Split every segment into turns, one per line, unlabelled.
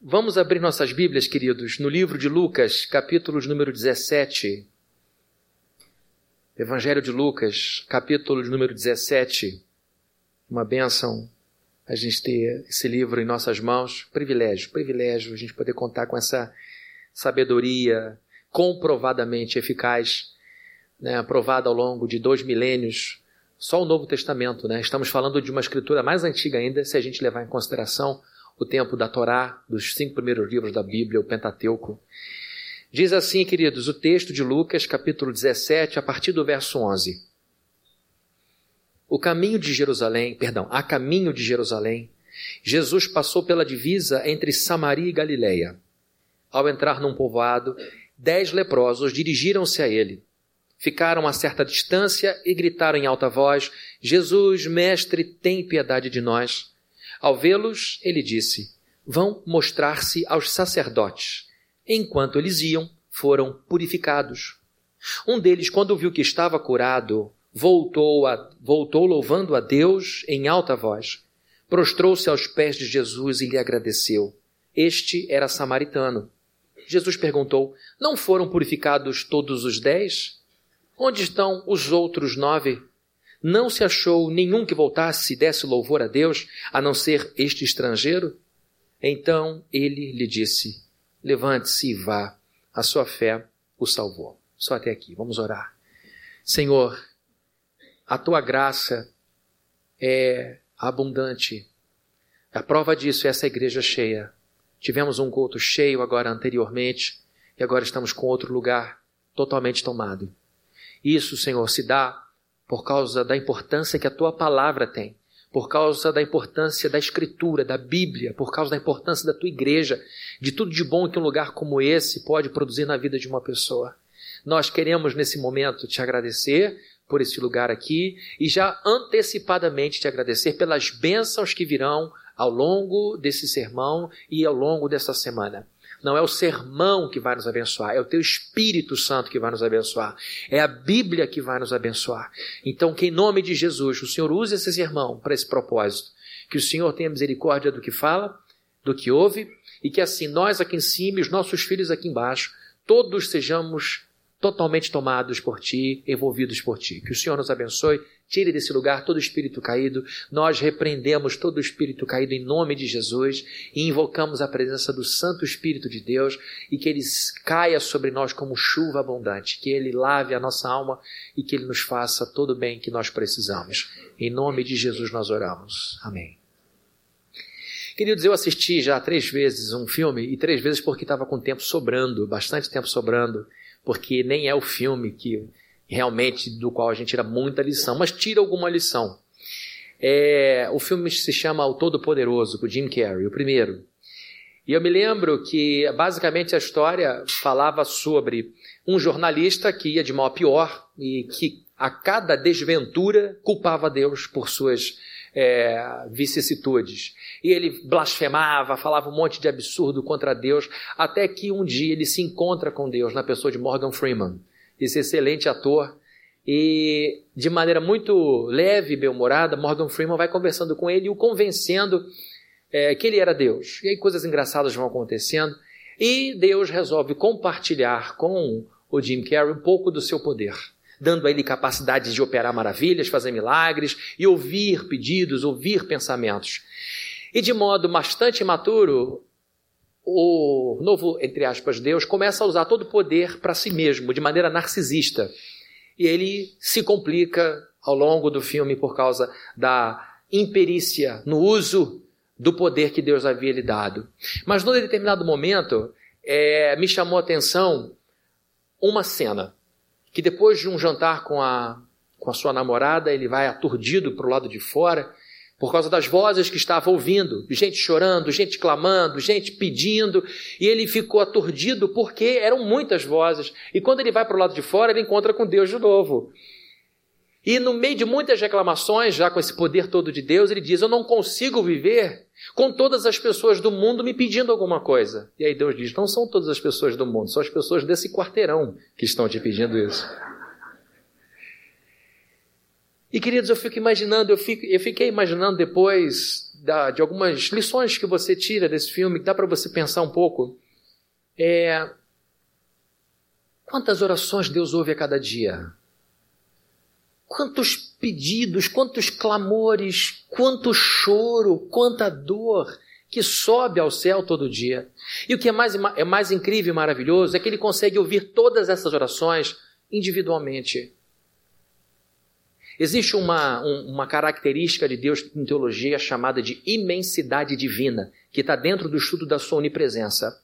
Vamos abrir nossas Bíblias, queridos, no livro de Lucas, capítulo número 17. Evangelho de Lucas, capítulo número 17. Uma bênção a gente ter esse livro em nossas mãos. Privilégio, privilégio a gente poder contar com essa sabedoria comprovadamente eficaz, né, aprovada ao longo de dois milênios. Só o Novo Testamento, né? Estamos falando de uma escritura mais antiga ainda, se a gente levar em consideração o tempo da Torá, dos cinco primeiros livros da Bíblia, o Pentateuco. Diz assim, queridos, o texto de Lucas, capítulo 17, a partir do verso 11. O caminho de Jerusalém, perdão, a caminho de Jerusalém, Jesus passou pela divisa entre Samaria e Galiléia. Ao entrar num povoado, dez leprosos dirigiram-se a ele. Ficaram a certa distância e gritaram em alta voz: Jesus, mestre, tem piedade de nós. Ao vê-los, ele disse: Vão mostrar-se aos sacerdotes. Enquanto eles iam, foram purificados. Um deles, quando viu que estava curado, voltou, a, voltou louvando a Deus em alta voz. Prostrou-se aos pés de Jesus e lhe agradeceu. Este era samaritano. Jesus perguntou: Não foram purificados todos os dez? Onde estão os outros nove? Não se achou nenhum que voltasse e desse louvor a Deus, a não ser este estrangeiro? Então ele lhe disse: Levante-se e vá, a sua fé o salvou. Só até aqui, vamos orar. Senhor, a tua graça é abundante. A prova disso é essa igreja cheia. Tivemos um culto cheio agora anteriormente e agora estamos com outro lugar totalmente tomado. Isso, Senhor, se dá por causa da importância que a tua palavra tem, por causa da importância da Escritura, da Bíblia, por causa da importância da tua igreja, de tudo de bom que um lugar como esse pode produzir na vida de uma pessoa. Nós queremos nesse momento te agradecer por esse lugar aqui e já antecipadamente te agradecer pelas bênçãos que virão ao longo desse sermão e ao longo dessa semana. Não é o sermão que vai nos abençoar, é o teu Espírito Santo que vai nos abençoar, é a Bíblia que vai nos abençoar. Então, que em nome de Jesus, o Senhor use esse sermão para esse propósito. Que o Senhor tenha misericórdia do que fala, do que ouve, e que assim nós aqui em cima e os nossos filhos aqui embaixo, todos sejamos totalmente tomados por Ti, envolvidos por Ti. Que o Senhor nos abençoe Tire desse lugar todo espírito caído. Nós repreendemos todo espírito caído em nome de Jesus e invocamos a presença do Santo Espírito de Deus e que ele caia sobre nós como chuva abundante, que ele lave a nossa alma e que ele nos faça todo o bem que nós precisamos. Em nome de Jesus nós oramos. Amém. Queridos, eu assisti já três vezes um filme e três vezes porque estava com tempo sobrando, bastante tempo sobrando, porque nem é o filme que realmente do qual a gente tira muita lição, mas tira alguma lição. É, o filme se chama O Todo-Poderoso, com Jim Carrey, o primeiro. E eu me lembro que basicamente a história falava sobre um jornalista que ia de mal a pior e que a cada desventura culpava Deus por suas é, vicissitudes. E ele blasfemava, falava um monte de absurdo contra Deus, até que um dia ele se encontra com Deus na pessoa de Morgan Freeman esse excelente ator. E de maneira muito leve e bem-humorada, Morgan Freeman vai conversando com ele e o convencendo é, que ele era Deus. E aí coisas engraçadas vão acontecendo. E Deus resolve compartilhar com o Jim Carrey um pouco do seu poder, dando a ele capacidade de operar maravilhas, fazer milagres e ouvir pedidos, ouvir pensamentos. E de modo bastante imaturo, o novo, entre aspas, Deus começa a usar todo o poder para si mesmo, de maneira narcisista. E ele se complica ao longo do filme por causa da imperícia no uso do poder que Deus havia lhe dado. Mas num determinado momento, é, me chamou a atenção uma cena que depois de um jantar com a, com a sua namorada, ele vai aturdido para o lado de fora por causa das vozes que estava ouvindo, gente chorando, gente clamando, gente pedindo, e ele ficou aturdido porque eram muitas vozes. E quando ele vai para o lado de fora, ele encontra com Deus de novo. E no meio de muitas reclamações, já com esse poder todo de Deus, ele diz: Eu não consigo viver com todas as pessoas do mundo me pedindo alguma coisa. E aí Deus diz: Não são todas as pessoas do mundo, são as pessoas desse quarteirão que estão te pedindo isso. E queridos, eu fico imaginando, eu, fico, eu fiquei imaginando depois da, de algumas lições que você tira desse filme, que dá para você pensar um pouco, é quantas orações Deus ouve a cada dia? Quantos pedidos, quantos clamores, quanto choro, quanta dor que sobe ao céu todo dia. E o que é mais, é mais incrível e maravilhoso é que ele consegue ouvir todas essas orações individualmente. Existe uma, um, uma característica de Deus em teologia chamada de imensidade divina, que está dentro do estudo da sua onipresença.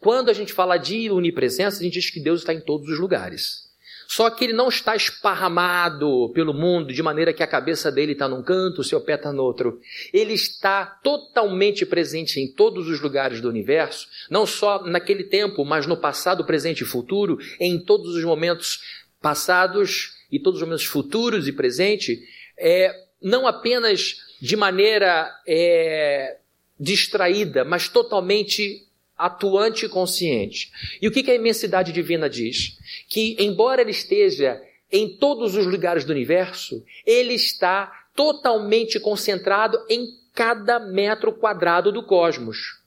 Quando a gente fala de onipresença, a gente diz que Deus está em todos os lugares. Só que ele não está esparramado pelo mundo de maneira que a cabeça dele está num canto, o seu pé está no outro. Ele está totalmente presente em todos os lugares do universo, não só naquele tempo, mas no passado, presente e futuro, em todos os momentos passados e todos os momentos futuros e presente, é, não apenas de maneira é, distraída, mas totalmente atuante e consciente. E o que, a imensidade divina diz? Que, embora ele esteja em todos os lugares do universo, ele está totalmente concentrado em cada metro quadrado do cosmos.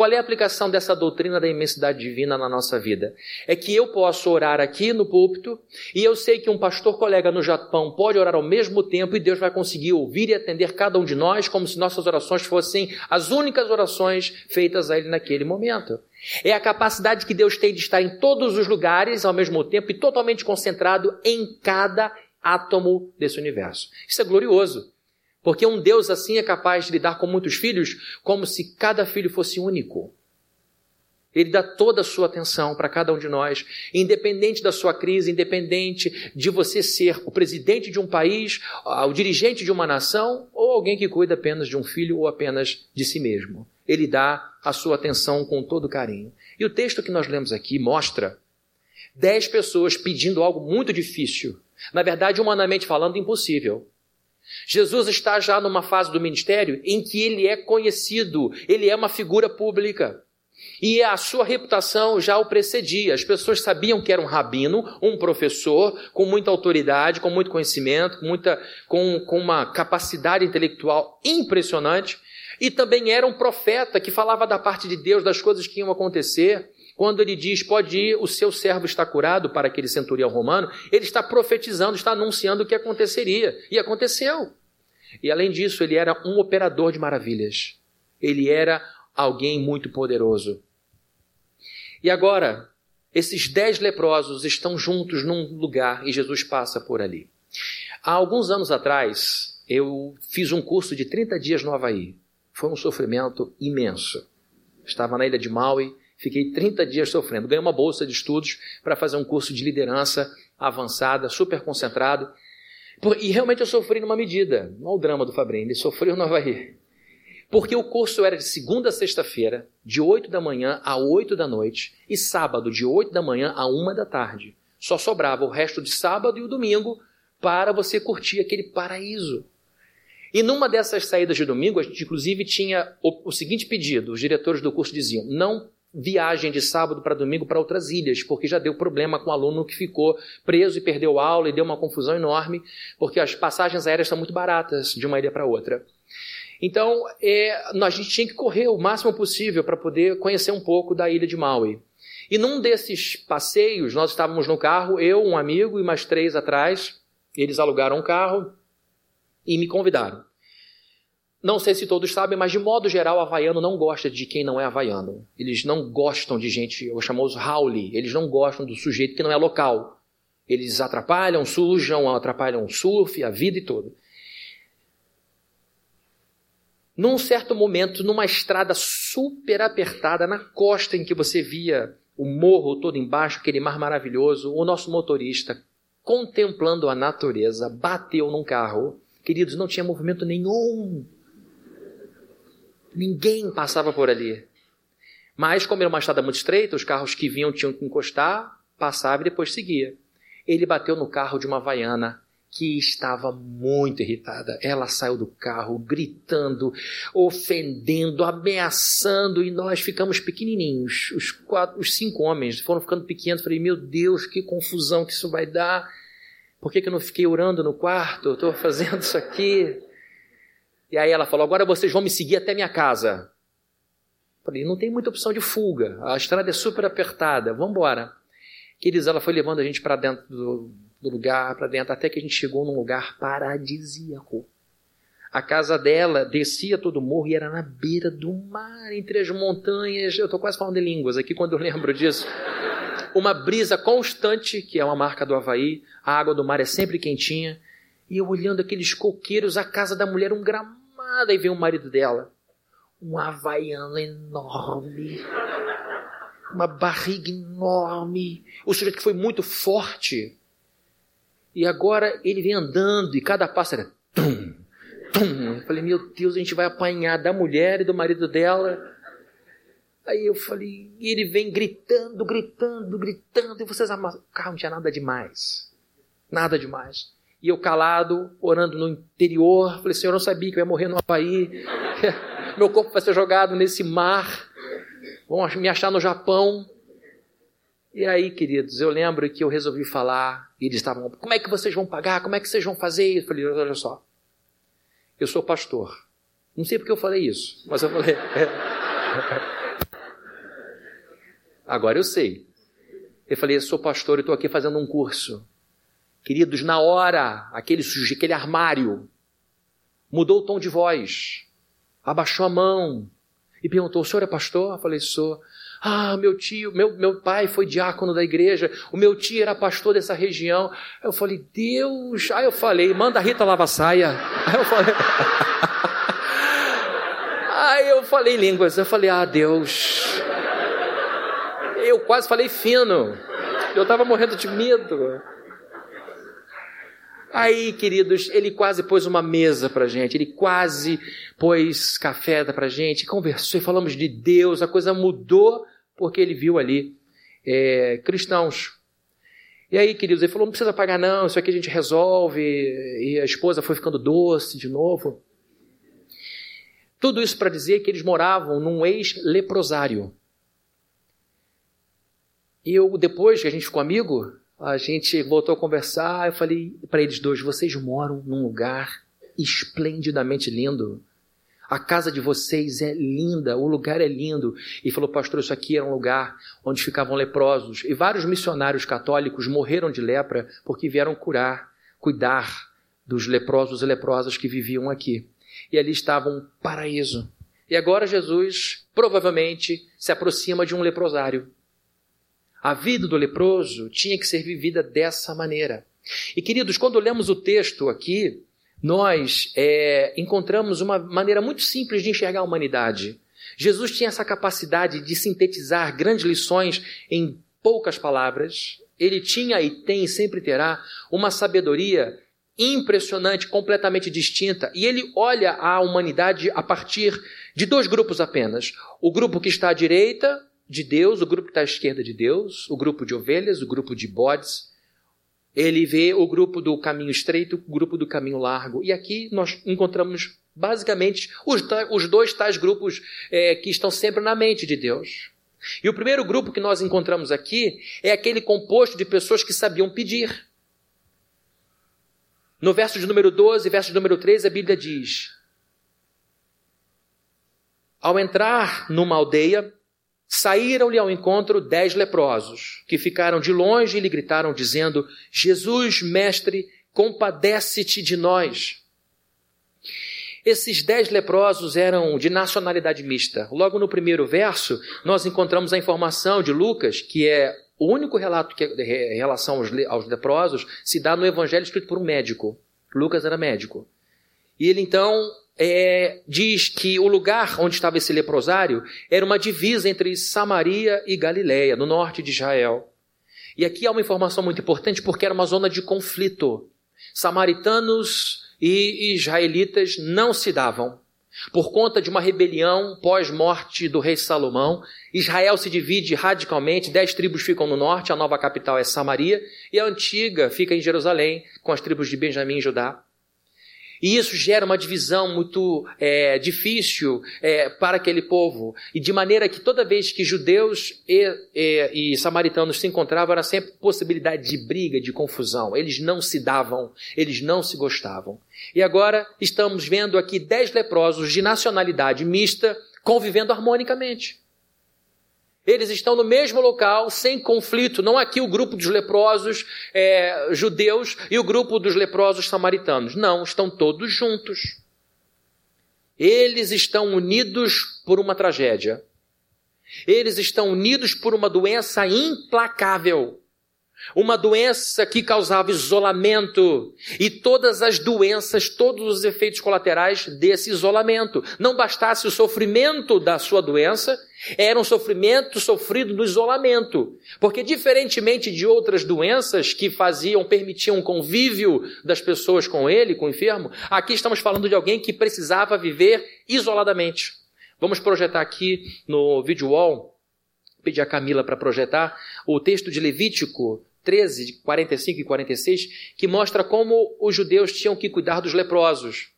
Qual é a aplicação dessa doutrina da imensidade divina na nossa vida? É que eu posso orar aqui no púlpito e eu sei que um pastor colega no Japão pode orar ao mesmo tempo e Deus vai conseguir ouvir e atender cada um de nós como se nossas orações fossem as únicas orações feitas a Ele naquele momento. É a capacidade que Deus tem de estar em todos os lugares ao mesmo tempo e totalmente concentrado em cada átomo desse universo. Isso é glorioso. Porque um Deus assim é capaz de lidar com muitos filhos como se cada filho fosse único. Ele dá toda a sua atenção para cada um de nós, independente da sua crise, independente de você ser o presidente de um país, o dirigente de uma nação, ou alguém que cuida apenas de um filho ou apenas de si mesmo. Ele dá a sua atenção com todo carinho. E o texto que nós lemos aqui mostra dez pessoas pedindo algo muito difícil. Na verdade, humanamente falando, impossível. Jesus está já numa fase do ministério em que ele é conhecido, ele é uma figura pública. E a sua reputação já o precedia. As pessoas sabiam que era um rabino, um professor, com muita autoridade, com muito conhecimento, com, muita, com, com uma capacidade intelectual impressionante. E também era um profeta que falava da parte de Deus, das coisas que iam acontecer. Quando ele diz, pode ir, o seu servo está curado para aquele centurião romano, ele está profetizando, está anunciando o que aconteceria. E aconteceu. E além disso, ele era um operador de maravilhas. Ele era alguém muito poderoso. E agora, esses dez leprosos estão juntos num lugar e Jesus passa por ali. Há alguns anos atrás, eu fiz um curso de 30 dias no Havaí. Foi um sofrimento imenso. Estava na ilha de Maui, Fiquei 30 dias sofrendo. Ganhei uma bolsa de estudos para fazer um curso de liderança avançada, super concentrado. E realmente eu sofri numa medida. Olha o drama do Fabrini, ele sofreu no Havaí. Porque o curso era de segunda a sexta-feira, de 8 da manhã a 8 da noite, e sábado, de 8 da manhã a 1 da tarde. Só sobrava o resto de sábado e o domingo para você curtir aquele paraíso. E numa dessas saídas de domingo, a gente inclusive tinha o, o seguinte pedido: os diretores do curso diziam, não viagem de sábado para domingo para outras ilhas, porque já deu problema com o aluno que ficou preso e perdeu aula e deu uma confusão enorme, porque as passagens aéreas são muito baratas de uma ilha para outra. Então, é, a gente tinha que correr o máximo possível para poder conhecer um pouco da ilha de Maui. E num desses passeios, nós estávamos no carro, eu, um amigo e mais três atrás, eles alugaram um carro e me convidaram. Não sei se todos sabem, mas de modo geral, havaiano não gosta de quem não é havaiano. Eles não gostam de gente, o famoso hauli, eles não gostam do sujeito que não é local. Eles atrapalham, sujam, atrapalham o surf, a vida e tudo. Num certo momento, numa estrada super apertada, na costa em que você via o morro todo embaixo, aquele mar maravilhoso, o nosso motorista, contemplando a natureza, bateu num carro. Queridos, não tinha movimento nenhum Ninguém passava por ali. Mas, como era uma estrada muito estreita, os carros que vinham tinham que encostar, passava e depois seguia. Ele bateu no carro de uma havaiana que estava muito irritada. Ela saiu do carro gritando, ofendendo, ameaçando, e nós ficamos pequenininhos. Os, quatro, os cinco homens foram ficando pequenos. Falei, meu Deus, que confusão que isso vai dar. Por que, que eu não fiquei orando no quarto? Estou fazendo isso aqui. E aí ela falou: agora vocês vão me seguir até minha casa. Falei, não tem muita opção de fuga. A estrada é super apertada. Vamos embora. Queridos, ela foi levando a gente para dentro do, do lugar, para dentro, até que a gente chegou num lugar paradisíaco. A casa dela descia todo o morro e era na beira do mar, entre as montanhas. Eu estou quase falando de línguas aqui quando eu lembro disso. Uma brisa constante, que é uma marca do Havaí. A água do mar é sempre quentinha. E eu olhando aqueles coqueiros, a casa da mulher um gramado. Aí vem o marido dela. Um havaiano enorme. Uma barriga enorme. O sujeito que foi muito forte. E agora ele vem andando e cada passo era... Tum, Tum! Eu falei, meu Deus, a gente vai apanhar da mulher e do marido dela. Aí eu falei, e ele vem gritando, gritando, gritando, e vocês amassam. O carro não tinha nada demais. Nada demais. E eu calado, orando no interior, falei, Senhor, eu não sabia que eu ia morrer no Havaí. Meu corpo vai ser jogado nesse mar. Vão me achar no Japão. E aí, queridos, eu lembro que eu resolvi falar, e eles estavam, como é que vocês vão pagar? Como é que vocês vão fazer? Eu falei, olha só, eu sou pastor. Não sei porque eu falei isso, mas eu falei. Agora eu sei. Eu falei, eu sou pastor e estou aqui fazendo um curso. Queridos, na hora, aquele sujeito, aquele armário, mudou o tom de voz, abaixou a mão e perguntou: O senhor é pastor? Eu falei: Sou. Ah, meu tio, meu, meu pai foi diácono da igreja, o meu tio era pastor dessa região. Eu falei, Deus. Aí eu falei, manda a Rita lavar saia. Aí eu falei. Aí eu falei línguas, eu falei, ah, Deus. Eu quase falei fino. Eu estava morrendo de medo. Aí, queridos, ele quase pôs uma mesa para gente, ele quase pôs café para gente, conversou e falamos de Deus, a coisa mudou porque ele viu ali é, cristãos. E aí, queridos, ele falou: não precisa pagar, não, isso aqui a gente resolve. E a esposa foi ficando doce de novo. Tudo isso para dizer que eles moravam num ex-leprosário. E eu, depois que a gente ficou amigo, a gente voltou a conversar, eu falei para eles dois: vocês moram num lugar esplendidamente lindo. A casa de vocês é linda, o lugar é lindo. E falou, pastor, isso aqui era um lugar onde ficavam leprosos. E vários missionários católicos morreram de lepra porque vieram curar, cuidar dos leprosos e leprosas que viviam aqui. E ali estava um paraíso. E agora Jesus provavelmente se aproxima de um leprosário. A vida do leproso tinha que ser vivida dessa maneira. E queridos, quando lemos o texto aqui, nós é, encontramos uma maneira muito simples de enxergar a humanidade. Jesus tinha essa capacidade de sintetizar grandes lições em poucas palavras. Ele tinha e tem e sempre terá uma sabedoria impressionante, completamente distinta. E ele olha a humanidade a partir de dois grupos apenas: o grupo que está à direita de Deus, o grupo que está à esquerda de Deus, o grupo de ovelhas, o grupo de bodes. Ele vê o grupo do caminho estreito, o grupo do caminho largo. E aqui nós encontramos basicamente os, os dois tais grupos é, que estão sempre na mente de Deus. E o primeiro grupo que nós encontramos aqui é aquele composto de pessoas que sabiam pedir. No verso de número 12, verso de número 13, a Bíblia diz: Ao entrar numa aldeia, Saíram-lhe ao encontro dez leprosos, que ficaram de longe e lhe gritaram, dizendo: Jesus, mestre, compadece-te de nós. Esses dez leprosos eram de nacionalidade mista. Logo no primeiro verso, nós encontramos a informação de Lucas, que é o único relato que, em relação aos, aos leprosos, se dá no evangelho escrito por um médico. Lucas era médico. E ele então é, diz que o lugar onde estava esse leprosário era uma divisa entre Samaria e Galiléia, no norte de Israel. E aqui há uma informação muito importante porque era uma zona de conflito. Samaritanos e israelitas não se davam. Por conta de uma rebelião pós-morte do rei Salomão, Israel se divide radicalmente, dez tribos ficam no norte, a nova capital é Samaria, e a antiga fica em Jerusalém, com as tribos de Benjamim e Judá. E isso gera uma divisão muito é, difícil é, para aquele povo. E de maneira que toda vez que judeus e, e, e, samaritanos se encontravam, era sempre possibilidade de briga, de confusão. Eles não se davam, eles não se gostavam. E agora estamos vendo aqui dez leprosos de nacionalidade mista convivendo harmonicamente. Eles estão no mesmo local, sem conflito. Não aqui o grupo dos leprosos é, judeus e o grupo dos leprosos samaritanos. Não, estão todos juntos. Eles estão unidos por uma tragédia. Eles estão unidos por uma doença implacável. Uma doença que causava isolamento e todas as doenças, todos os efeitos colaterais desse isolamento. Não bastasse o sofrimento da sua doença, era um sofrimento sofrido no isolamento. Porque diferentemente de outras doenças que faziam, permitiam o convívio das pessoas com ele, com o enfermo, aqui estamos falando de alguém que precisava viver isoladamente. Vamos projetar aqui no video wall, pedir a Camila para projetar o texto de Levítico 13, 45 e 46, que mostra como os judeus tinham que cuidar dos leprosos.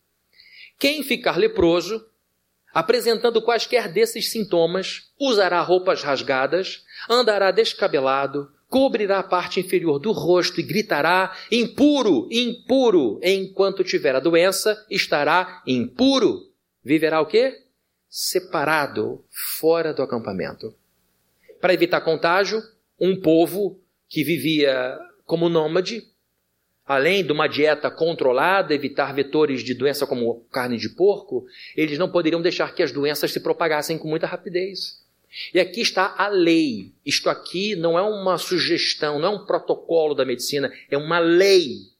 Quem ficar leproso, apresentando quaisquer desses sintomas, usará roupas rasgadas, andará descabelado, cobrirá a parte inferior do rosto e gritará: impuro, impuro, enquanto tiver a doença, estará impuro. Viverá o quê? Separado, fora do acampamento. Para evitar contágio, um povo que vivia como nômade, além de uma dieta controlada, evitar vetores de doença como carne de porco, eles não poderiam deixar que as doenças se propagassem com muita rapidez. E aqui está a lei. Isto aqui não é uma sugestão, não é um protocolo da medicina, é uma lei.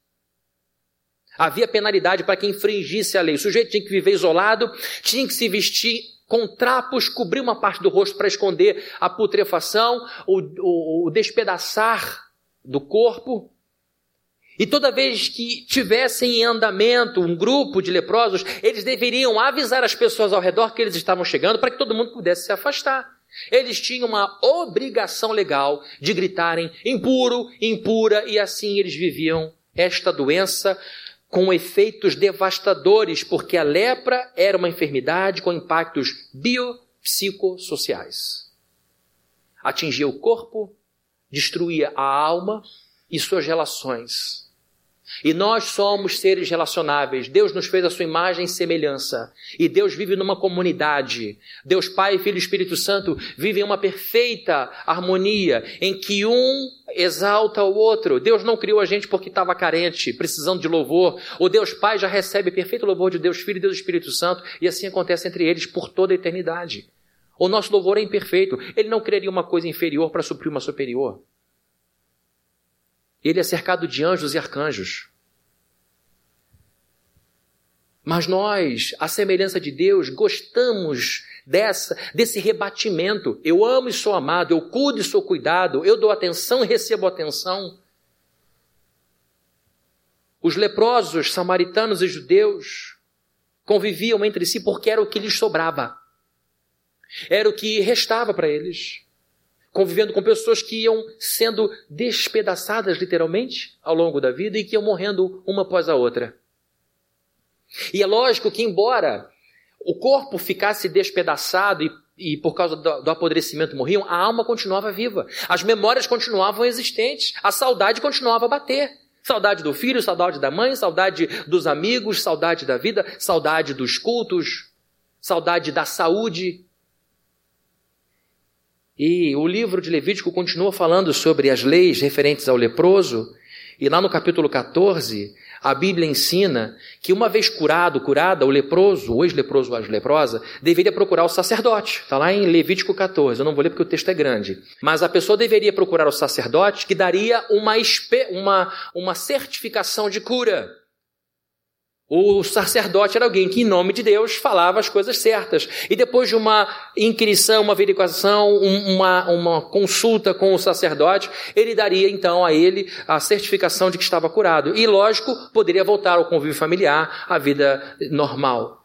Havia penalidade para quem infringisse a lei. O sujeito tinha que viver isolado, tinha que se vestir com trapos, cobrir uma parte do rosto para esconder a putrefação, o, o, o despedaçar do corpo. E toda vez que tivessem em andamento um grupo de leprosos, eles deveriam avisar as pessoas ao redor que eles estavam chegando para que todo mundo pudesse se afastar. Eles tinham uma obrigação legal de gritarem impuro, impura, e assim eles viviam esta doença com efeitos devastadores, porque a lepra era uma enfermidade com impactos biopsicossociais. Atingia o corpo, destruía a alma e suas relações. E nós somos seres relacionáveis. Deus nos fez a sua imagem e semelhança. E Deus vive numa comunidade. Deus Pai, Filho e Espírito Santo vivem uma perfeita harmonia em que um exalta o outro. Deus não criou a gente porque estava carente, precisando de louvor. O Deus Pai já recebe perfeito louvor de Deus Filho e Deus Espírito Santo. E assim acontece entre eles por toda a eternidade. O nosso louvor é imperfeito. Ele não criaria uma coisa inferior para suprir uma superior. Ele é cercado de anjos e arcanjos. Mas nós, à semelhança de Deus, gostamos dessa, desse rebatimento. Eu amo e sou amado, eu cuido e sou cuidado, eu dou atenção e recebo atenção. Os leprosos, samaritanos e judeus conviviam entre si porque era o que lhes sobrava. Era o que restava para eles convivendo com pessoas que iam sendo despedaçadas literalmente ao longo da vida e que iam morrendo uma após a outra. E é lógico que, embora o corpo ficasse despedaçado e, e por causa do, do apodrecimento morriam, a alma continuava viva, as memórias continuavam existentes, a saudade continuava a bater. Saudade do filho, saudade da mãe, saudade dos amigos, saudade da vida, saudade dos cultos, saudade da saúde, e o livro de Levítico continua falando sobre as leis referentes ao leproso, e lá no capítulo 14, a Bíblia ensina que uma vez curado, curada, o leproso, o ex-leproso ou leprosa, deveria procurar o sacerdote. Está lá em Levítico 14, eu não vou ler porque o texto é grande. Mas a pessoa deveria procurar o sacerdote que daria uma, uma, uma certificação de cura. O sacerdote era alguém que, em nome de Deus, falava as coisas certas. E depois de uma inquirição, uma averiguação, uma, uma consulta com o sacerdote, ele daria então a ele a certificação de que estava curado. E, lógico, poderia voltar ao convívio familiar, à vida normal.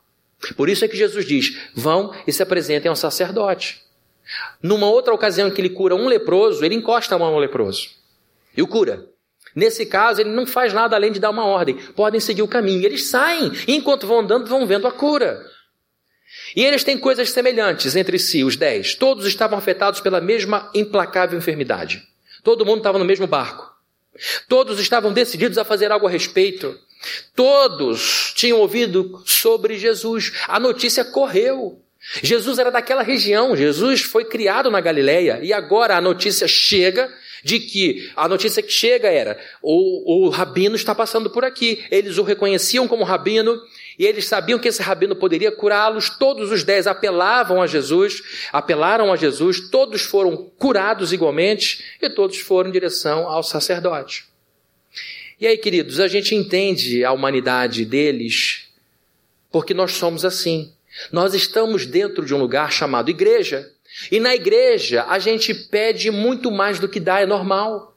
Por isso é que Jesus diz: vão e se apresentem ao sacerdote. Numa outra ocasião em que ele cura um leproso, ele encosta a mão no leproso e o cura. Nesse caso, ele não faz nada além de dar uma ordem. Podem seguir o caminho. Eles saem, e enquanto vão andando, vão vendo a cura. E eles têm coisas semelhantes entre si, os dez. Todos estavam afetados pela mesma implacável enfermidade. Todo mundo estava no mesmo barco. Todos estavam decididos a fazer algo a respeito. Todos tinham ouvido sobre Jesus. A notícia correu. Jesus era daquela região, Jesus foi criado na Galileia e agora a notícia chega de que a notícia que chega era o, o rabino está passando por aqui. Eles o reconheciam como rabino e eles sabiam que esse rabino poderia curá-los. Todos os dez apelavam a Jesus, apelaram a Jesus, todos foram curados igualmente e todos foram em direção ao sacerdote. E aí, queridos, a gente entende a humanidade deles porque nós somos assim. Nós estamos dentro de um lugar chamado igreja. E na igreja a gente pede muito mais do que dá, é normal.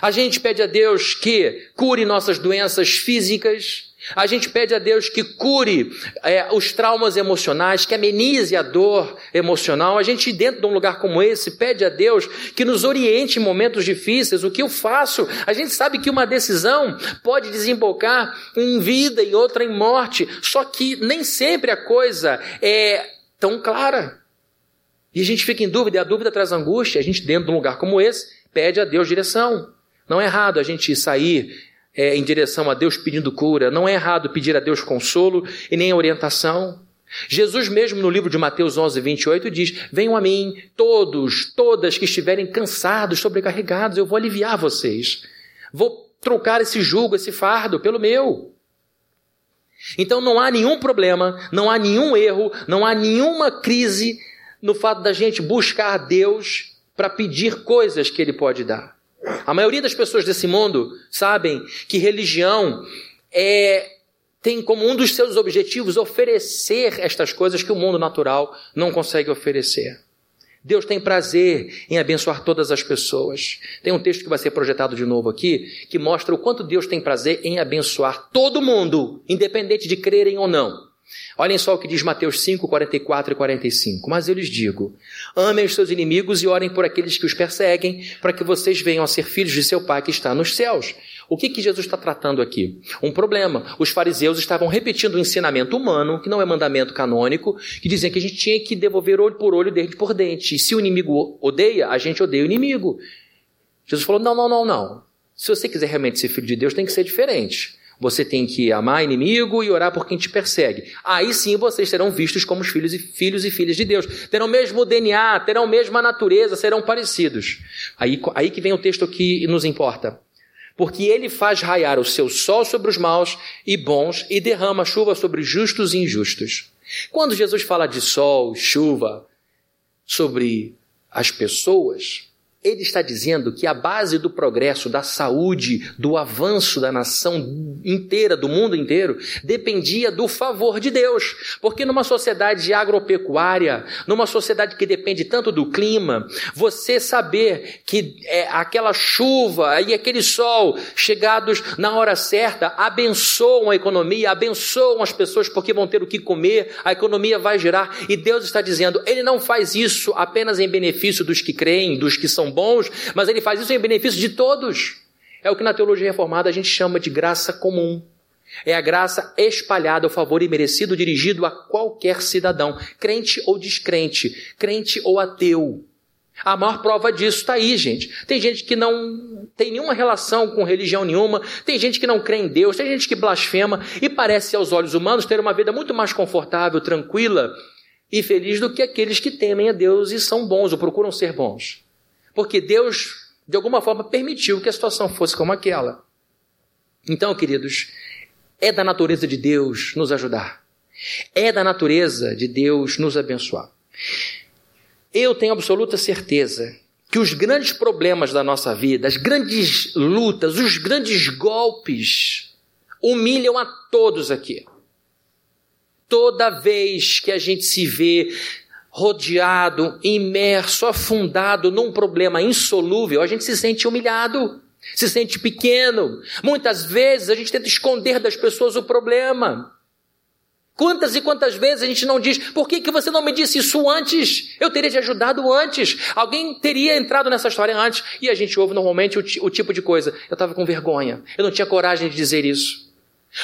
A gente pede a Deus que cure nossas doenças físicas, a gente pede a Deus que cure é, os traumas emocionais, que amenize a dor emocional. A gente, dentro de um lugar como esse, pede a Deus que nos oriente em momentos difíceis. O que eu faço? A gente sabe que uma decisão pode desembocar em vida e outra em morte. Só que nem sempre a coisa é tão clara. E a gente fica em dúvida, e a dúvida traz angústia. A gente, dentro de um lugar como esse, pede a Deus direção. Não é errado a gente sair é, em direção a Deus pedindo cura. Não é errado pedir a Deus consolo e nem orientação. Jesus mesmo no livro de Mateus 11, 28 diz, venham a mim todos, todas que estiverem cansados, sobrecarregados, eu vou aliviar vocês. Vou trocar esse jugo, esse fardo pelo meu. Então não há nenhum problema, não há nenhum erro, não há nenhuma crise no fato da gente buscar Deus para pedir coisas que Ele pode dar. A maioria das pessoas desse mundo sabem que religião é tem como um dos seus objetivos oferecer estas coisas que o mundo natural não consegue oferecer. Deus tem prazer em abençoar todas as pessoas. Tem um texto que vai ser projetado de novo aqui, que mostra o quanto Deus tem prazer em abençoar todo mundo, independente de crerem ou não. Olhem só o que diz Mateus 5, 44 e 45. Mas eu lhes digo: amem os seus inimigos e orem por aqueles que os perseguem, para que vocês venham a ser filhos de seu Pai que está nos céus. O que, que Jesus está tratando aqui? Um problema. Os fariseus estavam repetindo um ensinamento humano, que não é mandamento canônico, que dizia que a gente tinha que devolver olho por olho, dente por dente. E se o inimigo odeia, a gente odeia o inimigo. Jesus falou: não, não, não, não. Se você quiser realmente ser filho de Deus, tem que ser diferente. Você tem que amar inimigo e orar por quem te persegue. Aí sim vocês serão vistos como os filhos e filhos e filhas de Deus. Terão o mesmo DNA, terão a mesma natureza, serão parecidos. Aí, aí que vem o texto que nos importa. Porque ele faz raiar o seu sol sobre os maus e bons e derrama chuva sobre justos e injustos. Quando Jesus fala de sol, chuva sobre as pessoas, ele está dizendo que a base do progresso, da saúde, do avanço da nação inteira, do mundo inteiro, dependia do favor de Deus. Porque numa sociedade agropecuária, numa sociedade que depende tanto do clima, você saber que é, aquela chuva e aquele sol chegados na hora certa abençoam a economia, abençoam as pessoas porque vão ter o que comer, a economia vai girar. E Deus está dizendo, Ele não faz isso apenas em benefício dos que creem, dos que são bons, mas ele faz isso em benefício de todos. É o que na teologia reformada a gente chama de graça comum. É a graça espalhada, o favor imerecido dirigido a qualquer cidadão, crente ou descrente, crente ou ateu. A maior prova disso está aí, gente. Tem gente que não tem nenhuma relação com religião nenhuma, tem gente que não crê em Deus, tem gente que blasfema e parece aos olhos humanos ter uma vida muito mais confortável, tranquila e feliz do que aqueles que temem a Deus e são bons ou procuram ser bons. Porque Deus, de alguma forma, permitiu que a situação fosse como aquela. Então, queridos, é da natureza de Deus nos ajudar. É da natureza de Deus nos abençoar. Eu tenho absoluta certeza que os grandes problemas da nossa vida, as grandes lutas, os grandes golpes, humilham a todos aqui. Toda vez que a gente se vê rodeado, imerso, afundado num problema insolúvel, a gente se sente humilhado, se sente pequeno. Muitas vezes a gente tenta esconder das pessoas o problema. Quantas e quantas vezes a gente não diz, por que, que você não me disse isso antes? Eu teria te ajudado antes. Alguém teria entrado nessa história antes. E a gente ouve normalmente o, o tipo de coisa. Eu estava com vergonha. Eu não tinha coragem de dizer isso.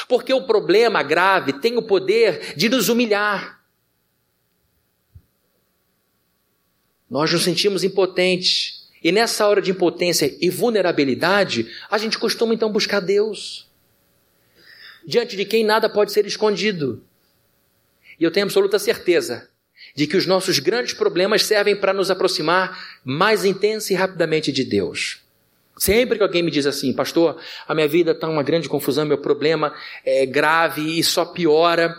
Porque o problema grave tem o poder de nos humilhar. Nós nos sentimos impotentes. E nessa hora de impotência e vulnerabilidade, a gente costuma então buscar Deus. Diante de quem nada pode ser escondido. E eu tenho absoluta certeza de que os nossos grandes problemas servem para nos aproximar mais intensa e rapidamente de Deus. Sempre que alguém me diz assim, pastor, a minha vida está uma grande confusão, meu problema é grave e só piora.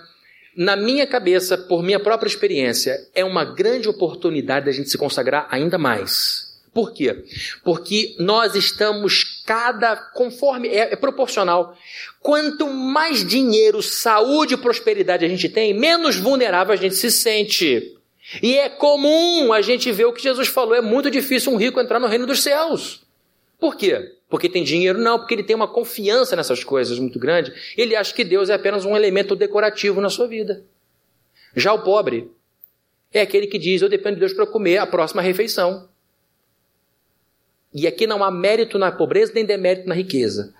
Na minha cabeça, por minha própria experiência, é uma grande oportunidade da gente se consagrar ainda mais. Por quê? Porque nós estamos cada conforme é, é, proporcional. Quanto mais dinheiro, saúde e prosperidade a gente tem, menos vulnerável a gente se sente. E é comum a gente ver o que Jesus falou: é muito difícil um rico entrar no reino dos céus. Por quê? Porque tem dinheiro? Não, porque ele tem uma confiança nessas coisas muito grande. Ele acha que Deus é apenas um elemento decorativo na sua vida. Já o pobre é aquele que diz: Eu dependo de Deus para comer a próxima refeição. E aqui não há mérito na pobreza nem demérito na riqueza.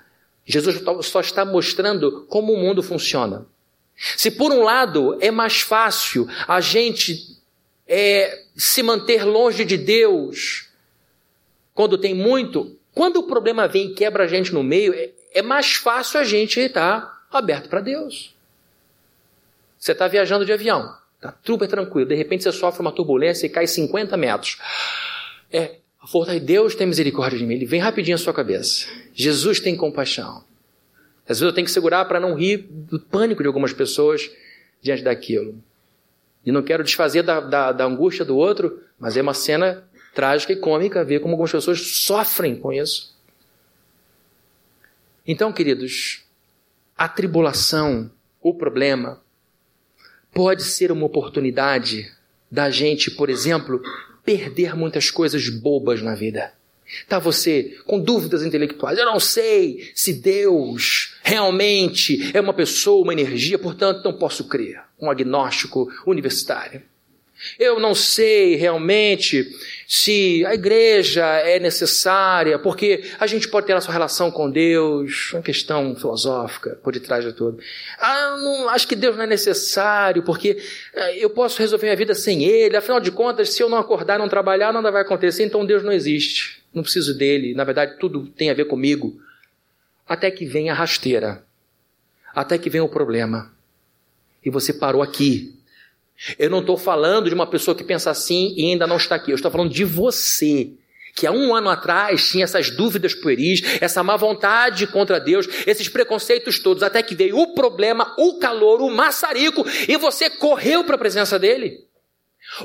Jesus só está mostrando como o mundo funciona. Se por um lado é mais fácil a gente é, se manter longe de Deus quando tem muito, quando o problema vem e quebra a gente no meio, é, é mais fácil a gente estar aberto para Deus. Você está viajando de avião, está super tranquilo, de repente você sofre uma turbulência e cai 50 metros. É, a força de Deus tem misericórdia de mim. Ele vem rapidinho à sua cabeça. Jesus tem compaixão. Às vezes eu tenho que segurar para não rir do pânico de algumas pessoas diante daquilo. E não quero desfazer da, da, da angústia do outro, mas é uma cena trágica e cômica ver como algumas pessoas sofrem com isso. Então, queridos, a tribulação, o problema, pode ser uma oportunidade da gente, por exemplo, perder muitas coisas bobas na vida. Tá você com dúvidas intelectuais. Eu não sei se Deus realmente é uma pessoa, uma energia, portanto não posso crer. Um agnóstico universitário. Eu não sei realmente se a igreja é necessária, porque a gente pode ter a sua relação com Deus, uma questão filosófica por detrás de tudo. Ah, não, acho que Deus não é necessário, porque eh, eu posso resolver minha vida sem Ele. Afinal de contas, se eu não acordar, não trabalhar, nada vai acontecer, então Deus não existe. Não preciso dele. Na verdade, tudo tem a ver comigo. Até que vem a rasteira. Até que vem o problema. E você parou aqui eu não estou falando de uma pessoa que pensa assim e ainda não está aqui. Eu estou falando de você, que há um ano atrás tinha essas dúvidas pueris, essa má vontade contra Deus, esses preconceitos todos, até que veio o problema, o calor, o maçarico, e você correu para a presença dele.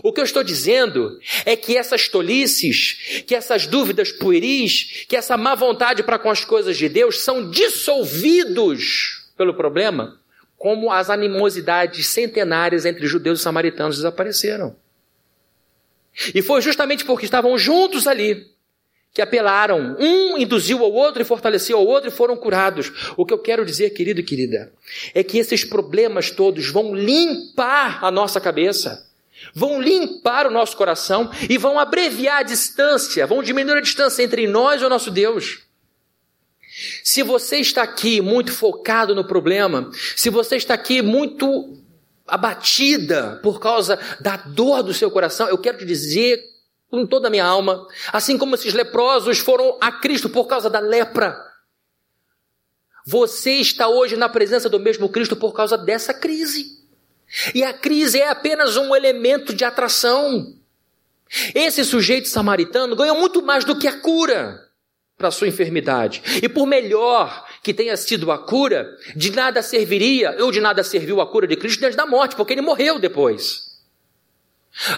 O que eu estou dizendo é que essas tolices, que essas dúvidas pueris, que essa má vontade para com as coisas de Deus são dissolvidos pelo problema como as animosidades centenárias entre judeus e samaritanos desapareceram. E foi justamente porque estavam juntos ali que apelaram. Um induziu ao outro e fortaleceu ao outro e foram curados. O que eu quero dizer, querido e querida, é que esses problemas todos vão limpar a nossa cabeça, vão limpar o nosso coração e vão abreviar a distância, vão diminuir a distância entre nós e o nosso Deus. Se você está aqui muito focado no problema, se você está aqui muito abatida por causa da dor do seu coração, eu quero te dizer com toda a minha alma, assim como esses leprosos foram a Cristo por causa da lepra, você está hoje na presença do mesmo Cristo por causa dessa crise. E a crise é apenas um elemento de atração. Esse sujeito samaritano ganhou muito mais do que a cura para a sua enfermidade. E por melhor que tenha sido a cura, de nada serviria, ou de nada serviu a cura de Cristo diante da morte, porque ele morreu depois.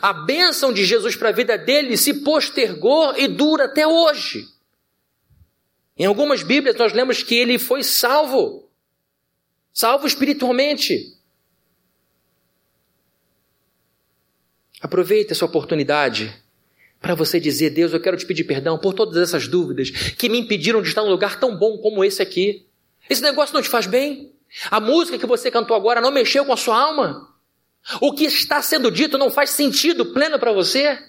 A bênção de Jesus para a vida dele se postergou e dura até hoje. Em algumas Bíblias nós lemos que ele foi salvo, salvo espiritualmente. Aproveite essa oportunidade para você dizer: Deus, eu quero te pedir perdão por todas essas dúvidas que me impediram de estar num lugar tão bom como esse aqui. Esse negócio não te faz bem. A música que você cantou agora não mexeu com a sua alma? O que está sendo dito não faz sentido pleno para você?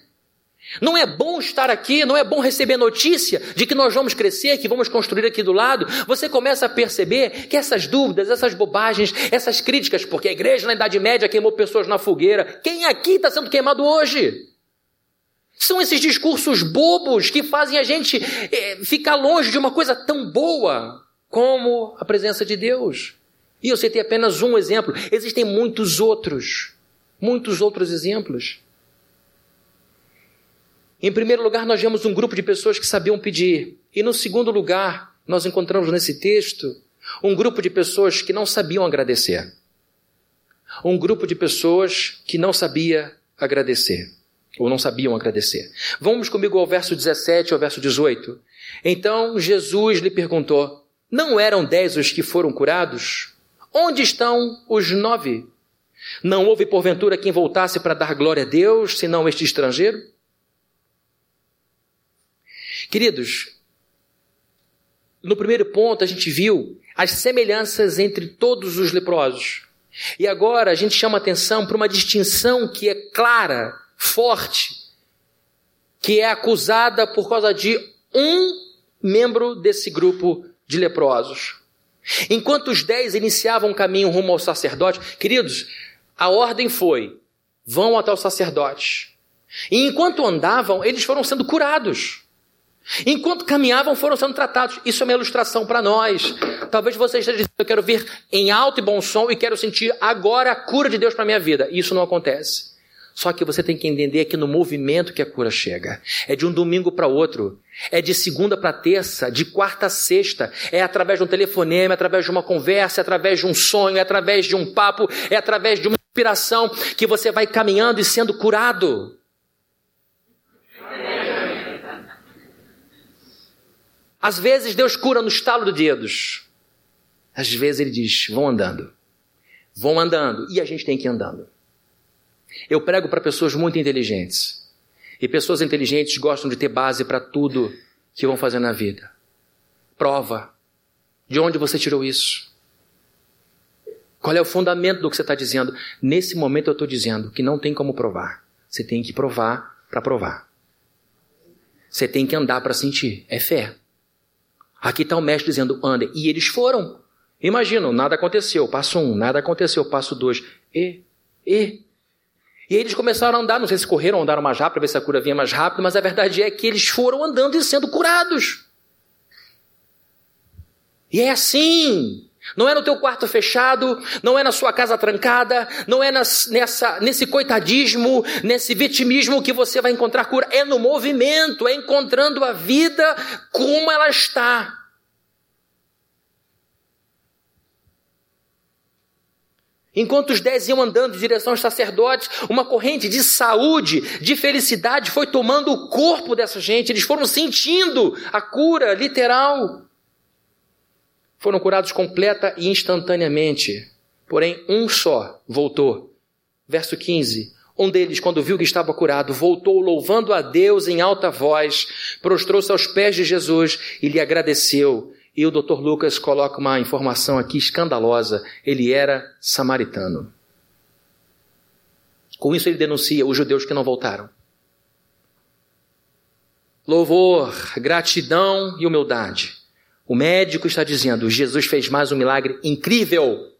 Não é bom estar aqui, não é bom receber notícia de que nós vamos crescer, que vamos construir aqui do lado. Você começa a perceber que essas dúvidas, essas bobagens, essas críticas, porque a igreja na Idade Média queimou pessoas na fogueira, quem aqui está sendo queimado hoje? São esses discursos bobos que fazem a gente é, ficar longe de uma coisa tão boa como a presença de Deus. E eu citei apenas um exemplo, existem muitos outros, muitos outros exemplos. Em primeiro lugar, nós vemos um grupo de pessoas que sabiam pedir. E no segundo lugar, nós encontramos nesse texto um grupo de pessoas que não sabiam agradecer. Um grupo de pessoas que não sabia agradecer. Ou não sabiam agradecer. Vamos comigo ao verso 17 ao verso 18. Então Jesus lhe perguntou: Não eram dez os que foram curados? Onde estão os nove? Não houve porventura quem voltasse para dar glória a Deus, senão este estrangeiro? Queridos, no primeiro ponto a gente viu as semelhanças entre todos os leprosos. E agora a gente chama atenção para uma distinção que é clara, forte, que é acusada por causa de um membro desse grupo de leprosos. Enquanto os dez iniciavam o caminho rumo ao sacerdote, queridos, a ordem foi: vão até o sacerdote. E enquanto andavam, eles foram sendo curados. Enquanto caminhavam, foram sendo tratados. Isso é uma ilustração para nós. Talvez você esteja dizendo, eu quero vir em alto e bom som e quero sentir agora a cura de Deus para minha vida. Isso não acontece. Só que você tem que entender que no movimento que a cura chega. É de um domingo para outro. É de segunda para terça, de quarta a sexta. É através de um telefonema, é através de uma conversa, é através de um sonho, é através de um papo, é através de uma inspiração que você vai caminhando e sendo curado. Às vezes Deus cura no estalo de dedos. Às vezes Ele diz: vão andando. Vão andando. E a gente tem que ir andando. Eu prego para pessoas muito inteligentes. E pessoas inteligentes gostam de ter base para tudo que vão fazer na vida. Prova. De onde você tirou isso? Qual é o fundamento do que você está dizendo? Nesse momento eu estou dizendo que não tem como provar. Você tem que provar para provar. Você tem que andar para sentir. É fé. Aqui está o mestre dizendo, andem. E eles foram. Imaginam, nada aconteceu. Passo um, nada aconteceu. Passo dois. E, e. E eles começaram a andar, não sei se correram andaram mais rápido, para ver se a cura vinha mais rápido, mas a verdade é que eles foram andando e sendo curados. E é assim. Não é no teu quarto fechado, não é na sua casa trancada, não é nas, nessa, nesse coitadismo, nesse vitimismo que você vai encontrar cura. É no movimento, é encontrando a vida como ela está. Enquanto os dez iam andando em direção aos sacerdotes, uma corrente de saúde, de felicidade foi tomando o corpo dessa gente. Eles foram sentindo a cura literal foram curados completa e instantaneamente. Porém, um só voltou. Verso 15. Um deles, quando viu que estava curado, voltou louvando a Deus em alta voz, prostrou-se aos pés de Jesus e lhe agradeceu. E o Dr. Lucas coloca uma informação aqui escandalosa: ele era samaritano. Com isso, ele denuncia os judeus que não voltaram. Louvor, gratidão e humildade. O médico está dizendo: Jesus fez mais um milagre incrível.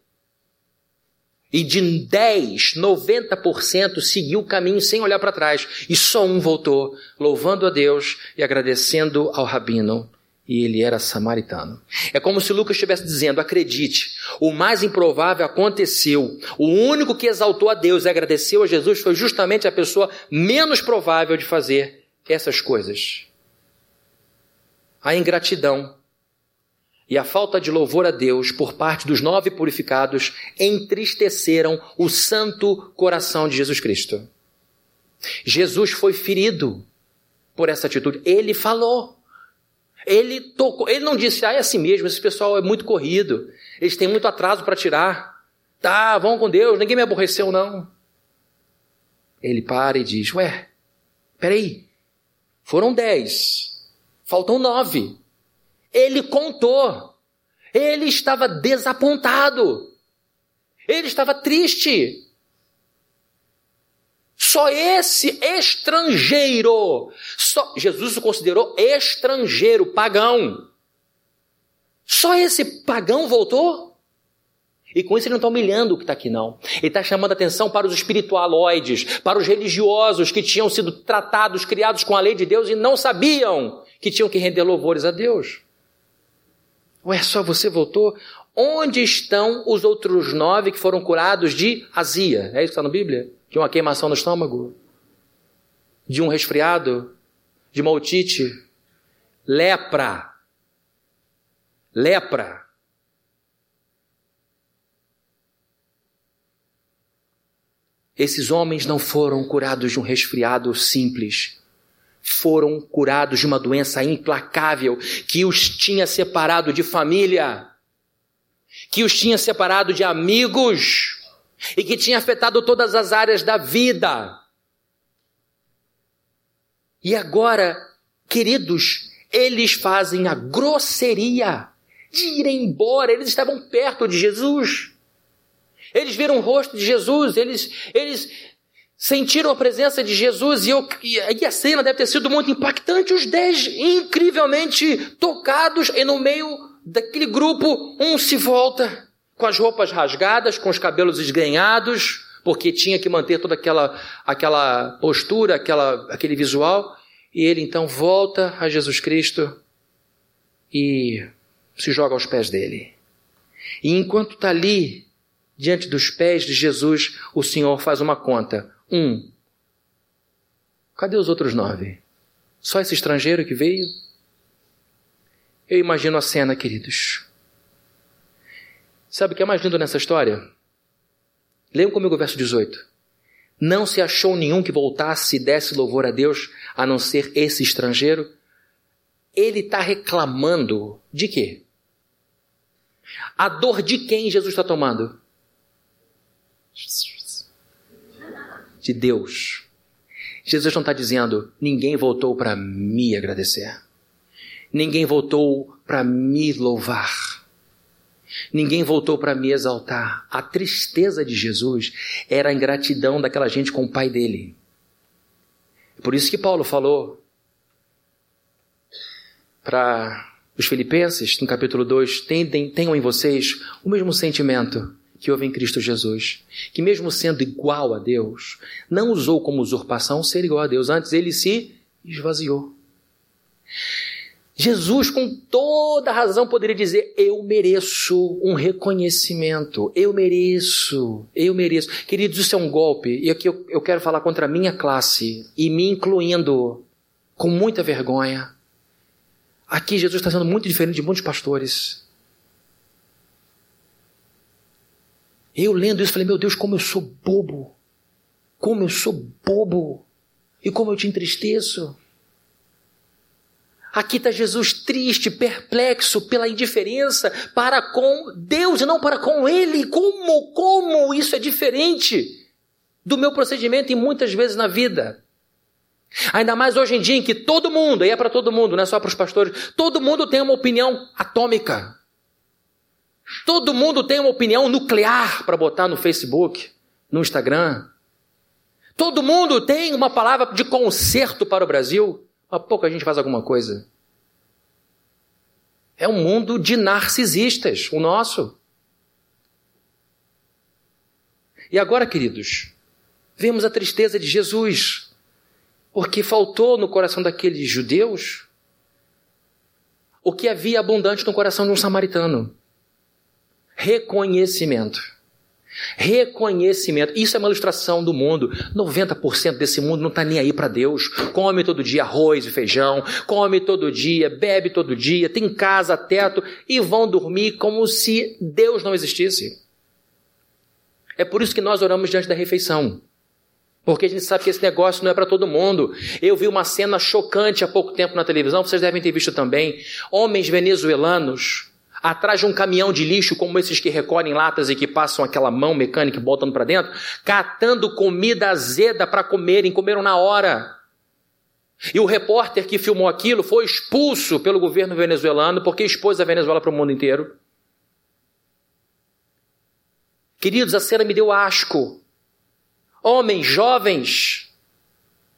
E de 10, 90% seguiu o caminho sem olhar para trás. E só um voltou, louvando a Deus e agradecendo ao rabino. E ele era samaritano. É como se Lucas estivesse dizendo: acredite, o mais improvável aconteceu. O único que exaltou a Deus e agradeceu a Jesus foi justamente a pessoa menos provável de fazer essas coisas. A ingratidão e a falta de louvor a Deus por parte dos nove purificados entristeceram o santo coração de Jesus Cristo. Jesus foi ferido por essa atitude. Ele falou. Ele tocou. Ele não disse, ah, é assim mesmo, esse pessoal é muito corrido. Eles têm muito atraso para tirar. Tá, vão com Deus, ninguém me aborreceu, não. Ele para e diz, ué, peraí, foram dez, faltam nove. Ele contou. Ele estava desapontado. Ele estava triste. Só esse estrangeiro, só, Jesus o considerou estrangeiro, pagão. Só esse pagão voltou? E com isso ele não está humilhando o que está aqui, não. Ele está chamando atenção para os espiritualoides, para os religiosos que tinham sido tratados, criados com a lei de Deus e não sabiam que tinham que render louvores a Deus. Ué, só você voltou? Onde estão os outros nove que foram curados de azia? É isso que está na Bíblia? De uma queimação no estômago? De um resfriado? De uma otite? Lepra. Lepra. Esses homens não foram curados de um resfriado simples. Foram curados de uma doença implacável que os tinha separado de família, que os tinha separado de amigos e que tinha afetado todas as áreas da vida. E agora, queridos, eles fazem a grosseria de ir embora. Eles estavam perto de Jesus. Eles viram o rosto de Jesus, eles, eles sentiram a presença de Jesus e, eu, e a cena deve ter sido muito impactante. Os dez incrivelmente tocados e no meio daquele grupo um se volta com as roupas rasgadas, com os cabelos esganhados, porque tinha que manter toda aquela, aquela postura, aquela, aquele visual. E ele então volta a Jesus Cristo e se joga aos pés dele. E enquanto está ali, diante dos pés de Jesus, o Senhor faz uma conta. Um. Cadê os outros nove? Só esse estrangeiro que veio? Eu imagino a cena, queridos. Sabe o que é mais lindo nessa história? Leiam comigo o verso 18. Não se achou nenhum que voltasse e desse louvor a Deus, a não ser esse estrangeiro. Ele está reclamando de quê? A dor de quem Jesus está tomando? de Deus. Jesus não está dizendo, ninguém voltou para me agradecer. Ninguém voltou para me louvar. Ninguém voltou para me exaltar. A tristeza de Jesus era a ingratidão daquela gente com o pai dele. Por isso que Paulo falou para os filipenses, no capítulo 2, tenham em vocês o mesmo sentimento que houve em Cristo Jesus, que mesmo sendo igual a Deus, não usou como usurpação ser igual a Deus, antes ele se esvaziou. Jesus, com toda razão, poderia dizer: Eu mereço um reconhecimento, eu mereço, eu mereço. Queridos, isso é um golpe, e aqui eu, eu quero falar contra a minha classe, e me incluindo com muita vergonha. Aqui Jesus está sendo muito diferente de muitos pastores. Eu lendo isso, falei, meu Deus, como eu sou bobo. Como eu sou bobo. E como eu te entristeço. Aqui está Jesus triste, perplexo pela indiferença para com Deus e não para com Ele. Como, como isso é diferente do meu procedimento e muitas vezes na vida. Ainda mais hoje em dia em que todo mundo, e é para todo mundo, não é só para os pastores, todo mundo tem uma opinião atômica. Todo mundo tem uma opinião nuclear para botar no Facebook, no Instagram. Todo mundo tem uma palavra de conserto para o Brasil. Há pouco a gente faz alguma coisa. É um mundo de narcisistas, o nosso. E agora, queridos, vemos a tristeza de Jesus, porque faltou no coração daqueles judeus o que havia abundante no coração de um samaritano reconhecimento. Reconhecimento. Isso é uma ilustração do mundo. 90% desse mundo não está nem aí para Deus. Come todo dia arroz e feijão, come todo dia, bebe todo dia, tem casa, teto e vão dormir como se Deus não existisse. É por isso que nós oramos diante da refeição. Porque a gente sabe que esse negócio não é para todo mundo. Eu vi uma cena chocante há pouco tempo na televisão, vocês devem ter visto também. Homens venezuelanos atrás de um caminhão de lixo como esses que recolhem latas e que passam aquela mão mecânica e botando para dentro, catando comida azeda para comerem, comeram na hora. E o repórter que filmou aquilo foi expulso pelo governo venezuelano porque expôs a Venezuela para o mundo inteiro. Queridos, a cena me deu asco. Homens, jovens,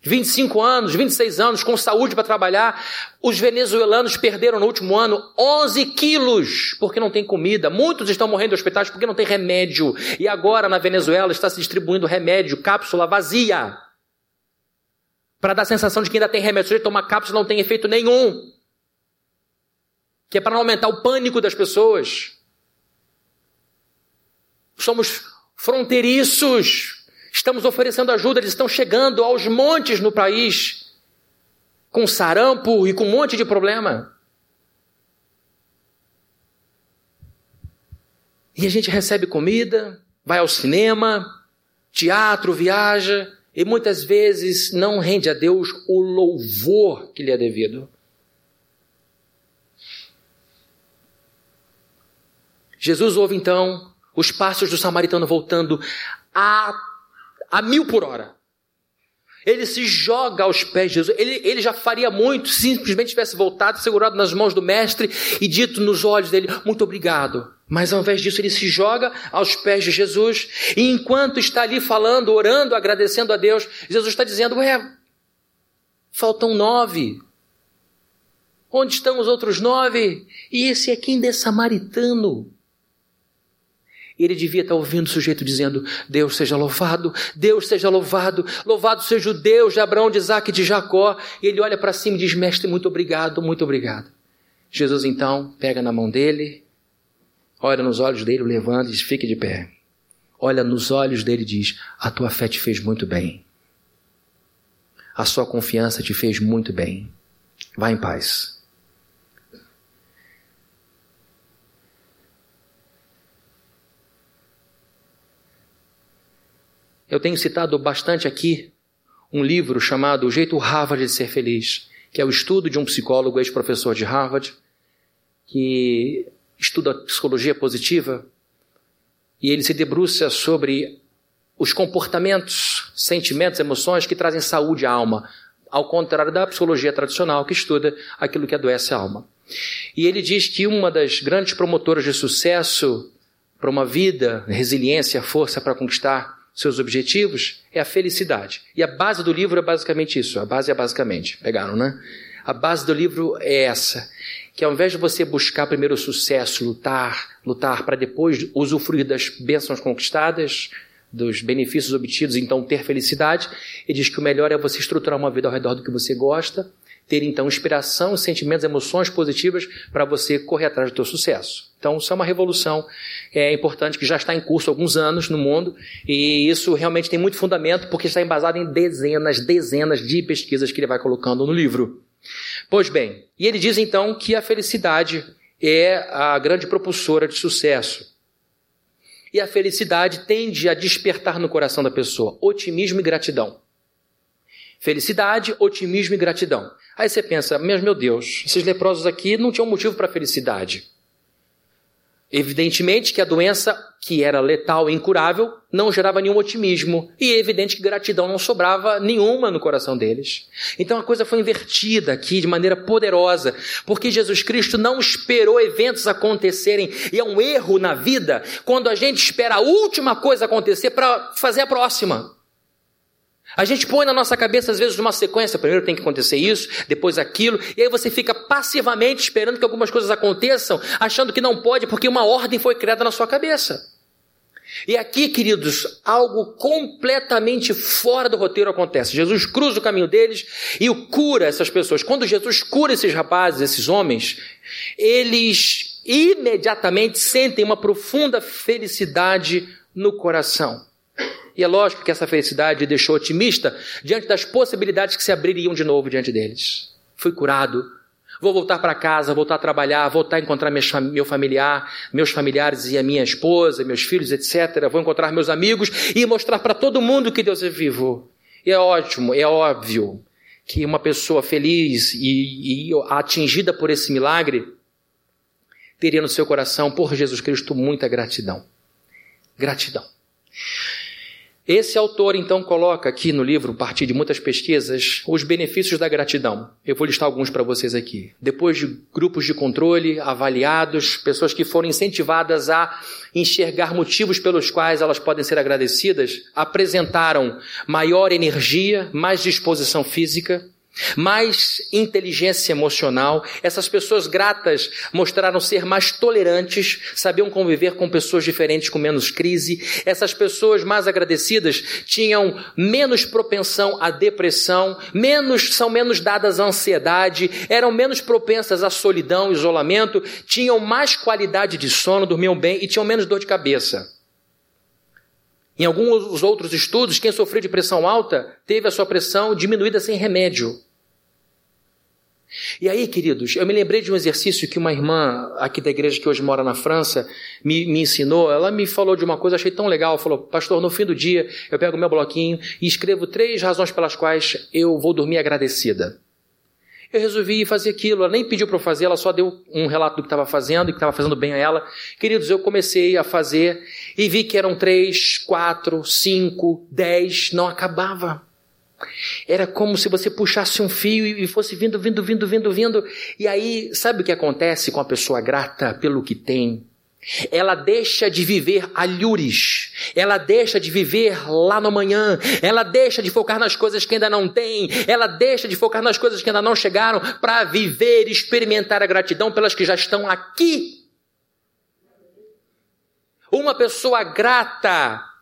25 anos, 26 anos, com saúde para trabalhar. Os venezuelanos perderam no último ano 11 quilos porque não tem comida. Muitos estão morrendo em hospitais porque não tem remédio. E agora na Venezuela está se distribuindo remédio, cápsula vazia. Para dar a sensação de que ainda tem remédio. Se ele tomar cápsula não tem efeito nenhum. Que é para não aumentar o pânico das pessoas. Somos fronteiriços Estamos oferecendo ajuda, eles estão chegando aos montes no país, com sarampo e com um monte de problema. E a gente recebe comida, vai ao cinema, teatro, viaja, e muitas vezes não rende a Deus o louvor que lhe é devido. Jesus ouve então os passos do samaritano voltando a a mil por hora. Ele se joga aos pés de Jesus. Ele, ele já faria muito se simplesmente tivesse voltado, segurado nas mãos do Mestre e dito nos olhos dele: Muito obrigado. Mas ao invés disso, ele se joga aos pés de Jesus. E enquanto está ali falando, orando, agradecendo a Deus, Jesus está dizendo: Ué, faltam nove. Onde estão os outros nove? E esse aqui ainda é samaritano ele devia estar ouvindo o sujeito dizendo: Deus seja louvado, Deus seja louvado, louvado seja o Deus de Abraão, de Isaac e de Jacó. E ele olha para cima e diz: Mestre, muito obrigado, muito obrigado. Jesus então pega na mão dele, olha nos olhos dele, levanta e diz: Fique de pé. Olha nos olhos dele e diz: A tua fé te fez muito bem. A sua confiança te fez muito bem. Vá em paz. Eu tenho citado bastante aqui um livro chamado O Jeito Harvard de Ser Feliz, que é o estudo de um psicólogo, ex-professor de Harvard, que estuda psicologia positiva, e ele se debruça sobre os comportamentos, sentimentos, emoções que trazem saúde à alma, ao contrário da psicologia tradicional que estuda aquilo que adoece a alma. E ele diz que uma das grandes promotoras de sucesso para uma vida, resiliência, força para conquistar seus objetivos é a felicidade. E a base do livro é basicamente isso. A base é basicamente. Pegaram, né? A base do livro é essa. Que ao invés de você buscar primeiro o sucesso, lutar, lutar para depois usufruir das bênçãos conquistadas, dos benefícios obtidos, então ter felicidade, ele diz que o melhor é você estruturar uma vida ao redor do que você gosta, ter então inspiração, sentimentos, emoções positivas para você correr atrás do teu sucesso. Então, isso é uma revolução é importante que já está em curso há alguns anos no mundo e isso realmente tem muito fundamento porque está embasado em dezenas, dezenas de pesquisas que ele vai colocando no livro. Pois bem, e ele diz então que a felicidade é a grande propulsora de sucesso. E a felicidade tende a despertar no coração da pessoa otimismo e gratidão. Felicidade, otimismo e gratidão. Aí você pensa, mas meu Deus, esses leprosos aqui não tinham motivo para felicidade. Evidentemente que a doença, que era letal e incurável, não gerava nenhum otimismo. E é evidente que gratidão não sobrava nenhuma no coração deles. Então a coisa foi invertida aqui de maneira poderosa, porque Jesus Cristo não esperou eventos acontecerem. E é um erro na vida quando a gente espera a última coisa acontecer para fazer a próxima. A gente põe na nossa cabeça, às vezes, uma sequência: primeiro tem que acontecer isso, depois aquilo, e aí você fica passivamente esperando que algumas coisas aconteçam, achando que não pode, porque uma ordem foi criada na sua cabeça. E aqui, queridos, algo completamente fora do roteiro acontece. Jesus cruza o caminho deles e o cura essas pessoas. Quando Jesus cura esses rapazes, esses homens, eles imediatamente sentem uma profunda felicidade no coração. E é lógico que essa felicidade deixou otimista diante das possibilidades que se abririam de novo diante deles. Fui curado, vou voltar para casa, voltar a trabalhar, voltar a encontrar meu familiar, meus familiares e a minha esposa, meus filhos, etc. Vou encontrar meus amigos e mostrar para todo mundo que Deus é vivo. E é ótimo, é óbvio que uma pessoa feliz e, e atingida por esse milagre teria no seu coração, por Jesus Cristo, muita gratidão. Gratidão. Esse autor então coloca aqui no livro, a partir de muitas pesquisas, os benefícios da gratidão. Eu vou listar alguns para vocês aqui. Depois de grupos de controle avaliados, pessoas que foram incentivadas a enxergar motivos pelos quais elas podem ser agradecidas, apresentaram maior energia, mais disposição física, mais inteligência emocional. Essas pessoas gratas mostraram ser mais tolerantes, sabiam conviver com pessoas diferentes com menos crise. Essas pessoas mais agradecidas tinham menos propensão à depressão, menos são menos dadas à ansiedade, eram menos propensas à solidão, isolamento, tinham mais qualidade de sono, dormiam bem e tinham menos dor de cabeça. Em alguns outros estudos, quem sofreu de pressão alta teve a sua pressão diminuída sem remédio. E aí, queridos, eu me lembrei de um exercício que uma irmã aqui da igreja que hoje mora na França me, me ensinou. Ela me falou de uma coisa, achei tão legal. Falou, pastor, no fim do dia eu pego meu bloquinho e escrevo três razões pelas quais eu vou dormir agradecida. Eu resolvi fazer aquilo. Ela nem pediu para eu fazer, ela só deu um relato do que estava fazendo e que estava fazendo bem a ela. Queridos, eu comecei a fazer e vi que eram três, quatro, cinco, dez, não acabava. Era como se você puxasse um fio e fosse vindo, vindo, vindo, vindo, vindo. E aí, sabe o que acontece com a pessoa grata pelo que tem? Ela deixa de viver alhures, ela deixa de viver lá no amanhã, ela deixa de focar nas coisas que ainda não tem, ela deixa de focar nas coisas que ainda não chegaram para viver e experimentar a gratidão pelas que já estão aqui. Uma pessoa grata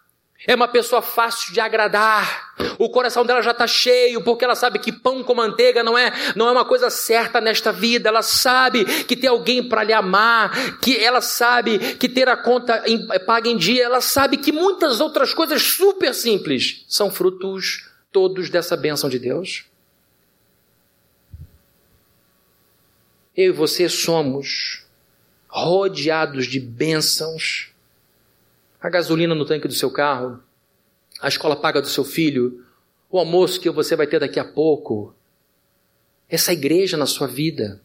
é uma pessoa fácil de agradar. O coração dela já está cheio, porque ela sabe que pão com manteiga não é, não é uma coisa certa nesta vida. Ela sabe que tem alguém para lhe amar, que ela sabe que ter a conta em, paga em dia, ela sabe que muitas outras coisas super simples são frutos todos dessa bênção de Deus. Eu e você somos rodeados de bênçãos a gasolina no tanque do seu carro, a escola paga do seu filho, o almoço que você vai ter daqui a pouco, essa igreja na sua vida,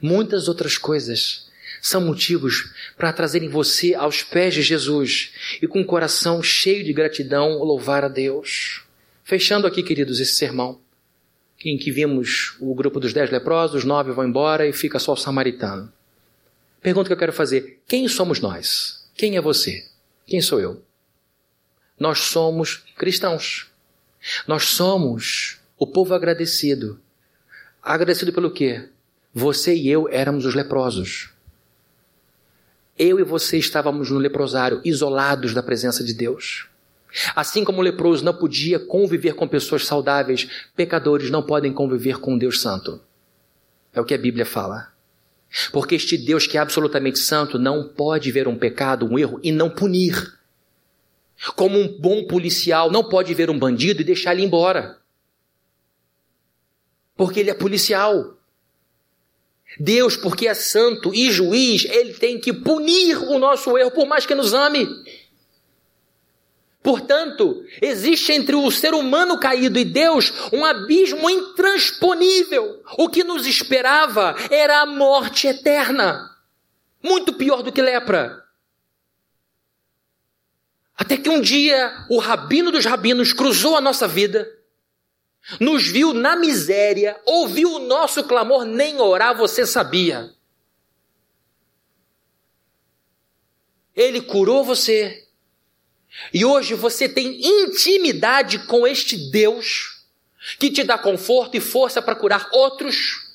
muitas outras coisas são motivos para trazerem você aos pés de Jesus e com o coração cheio de gratidão louvar a Deus. Fechando aqui, queridos, esse sermão, em que vimos o grupo dos dez leprosos, nove vão embora e fica só o samaritano. Pergunta que eu quero fazer: quem somos nós? Quem é você? Quem sou eu? Nós somos cristãos. Nós somos o povo agradecido. Agradecido pelo quê? Você e eu éramos os leprosos. Eu e você estávamos no leprosário, isolados da presença de Deus. Assim como o leproso não podia conviver com pessoas saudáveis, pecadores não podem conviver com Deus Santo. É o que a Bíblia fala. Porque este Deus que é absolutamente santo não pode ver um pecado, um erro e não punir. Como um bom policial não pode ver um bandido e deixar ele embora. Porque ele é policial. Deus, porque é santo e juiz, ele tem que punir o nosso erro, por mais que nos ame. Portanto, existe entre o ser humano caído e Deus um abismo intransponível. O que nos esperava era a morte eterna. Muito pior do que lepra. Até que um dia o rabino dos rabinos cruzou a nossa vida, nos viu na miséria, ouviu o nosso clamor, nem orar você sabia. Ele curou você, e hoje você tem intimidade com este Deus que te dá conforto e força para curar outros.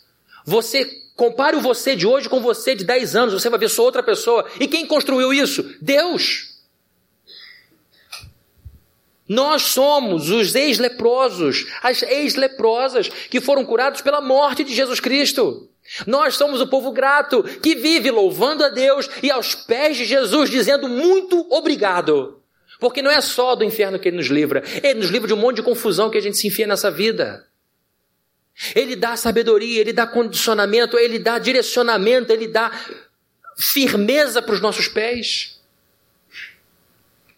Você compare o você de hoje com você de 10 anos, você vai ver só outra pessoa. E quem construiu isso? Deus. Nós somos os ex-leprosos, as ex-leprosas que foram curados pela morte de Jesus Cristo. Nós somos o povo grato que vive louvando a Deus e aos pés de Jesus dizendo muito obrigado. Porque não é só do inferno que ele nos livra, ele nos livra de um monte de confusão que a gente se enfia nessa vida. Ele dá sabedoria, ele dá condicionamento, ele dá direcionamento, ele dá firmeza para os nossos pés.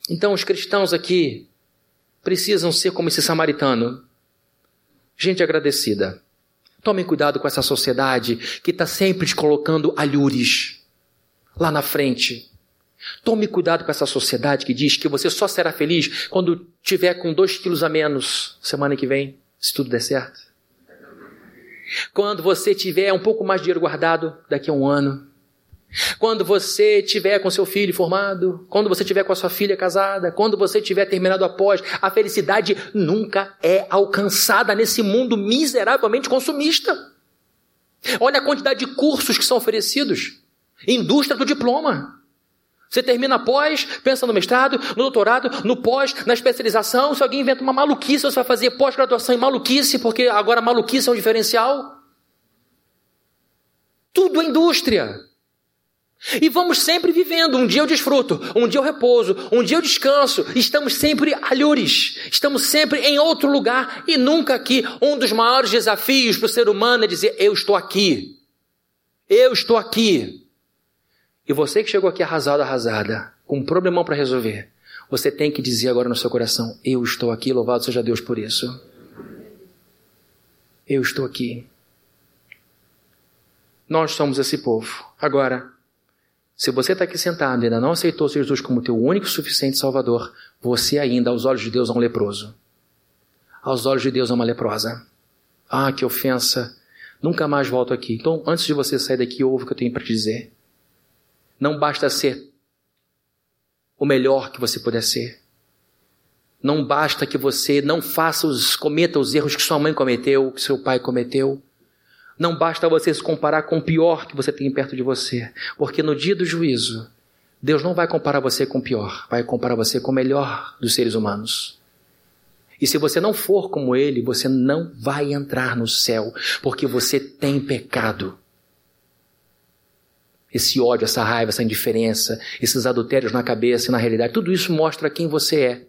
Então, os cristãos aqui precisam ser como esse samaritano, gente agradecida. Tomem cuidado com essa sociedade que está sempre te colocando alhures lá na frente Tome cuidado com essa sociedade que diz que você só será feliz quando tiver com dois quilos a menos semana que vem, se tudo der certo. Quando você tiver um pouco mais de dinheiro guardado daqui a um ano. Quando você tiver com seu filho formado, quando você tiver com a sua filha casada, quando você tiver terminado após, a felicidade nunca é alcançada nesse mundo miseravelmente consumista. Olha a quantidade de cursos que são oferecidos. Indústria do diploma. Você termina após, pensa no mestrado, no doutorado, no pós, na especialização. Se alguém inventa uma maluquice, você vai fazer pós-graduação em maluquice, porque agora maluquice é um diferencial. Tudo é indústria. E vamos sempre vivendo. Um dia eu desfruto, um dia eu repouso, um dia eu descanso. Estamos sempre alhures, estamos sempre em outro lugar e nunca aqui. Um dos maiores desafios para o ser humano é dizer: Eu estou aqui. Eu estou aqui. E você que chegou aqui arrasado, arrasada, com um problemão para resolver, você tem que dizer agora no seu coração: Eu estou aqui, louvado seja Deus por isso. Eu estou aqui. Nós somos esse povo. Agora, se você está aqui sentado e ainda não aceitou Jesus como teu único e suficiente Salvador, você ainda, aos olhos de Deus, é um leproso. Aos olhos de Deus, é uma leprosa. Ah, que ofensa. Nunca mais volto aqui. Então, antes de você sair daqui, ouve o que eu tenho para te dizer. Não basta ser o melhor que você puder ser. Não basta que você não faça os, cometa os erros que sua mãe cometeu, que seu pai cometeu. Não basta você se comparar com o pior que você tem perto de você, porque no dia do juízo, Deus não vai comparar você com o pior, vai comparar você com o melhor dos seres humanos. E se você não for como ele, você não vai entrar no céu, porque você tem pecado. Esse ódio, essa raiva, essa indiferença, esses adultérios na cabeça e na realidade, tudo isso mostra quem você é.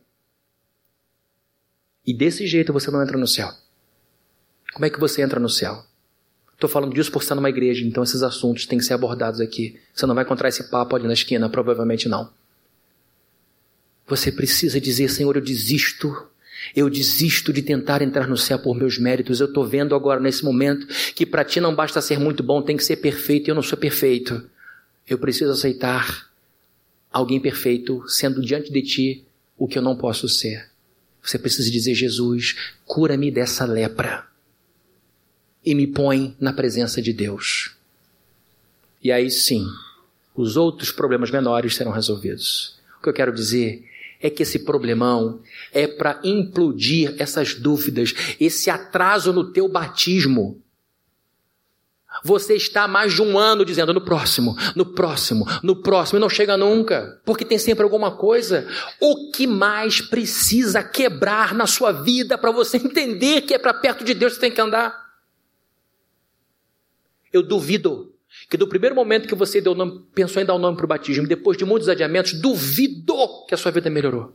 E desse jeito você não entra no céu. Como é que você entra no céu? Estou falando disso por estar numa igreja, então esses assuntos têm que ser abordados aqui. Você não vai encontrar esse papo ali na esquina, provavelmente não. Você precisa dizer, Senhor, eu desisto. Eu desisto de tentar entrar no céu por meus méritos. Eu estou vendo agora, nesse momento, que para ti não basta ser muito bom, tem que ser perfeito e eu não sou perfeito. Eu preciso aceitar alguém perfeito sendo diante de ti o que eu não posso ser. Você precisa dizer, Jesus, cura-me dessa lepra e me põe na presença de Deus. E aí sim, os outros problemas menores serão resolvidos. O que eu quero dizer é que esse problemão é para implodir essas dúvidas, esse atraso no teu batismo. Você está mais de um ano dizendo no próximo, no próximo, no próximo, e não chega nunca, porque tem sempre alguma coisa. O que mais precisa quebrar na sua vida para você entender que é para perto de Deus que você tem que andar? Eu duvido que do primeiro momento que você deu nome, pensou em dar o nome para o batismo, depois de muitos adiamentos, duvido que a sua vida melhorou.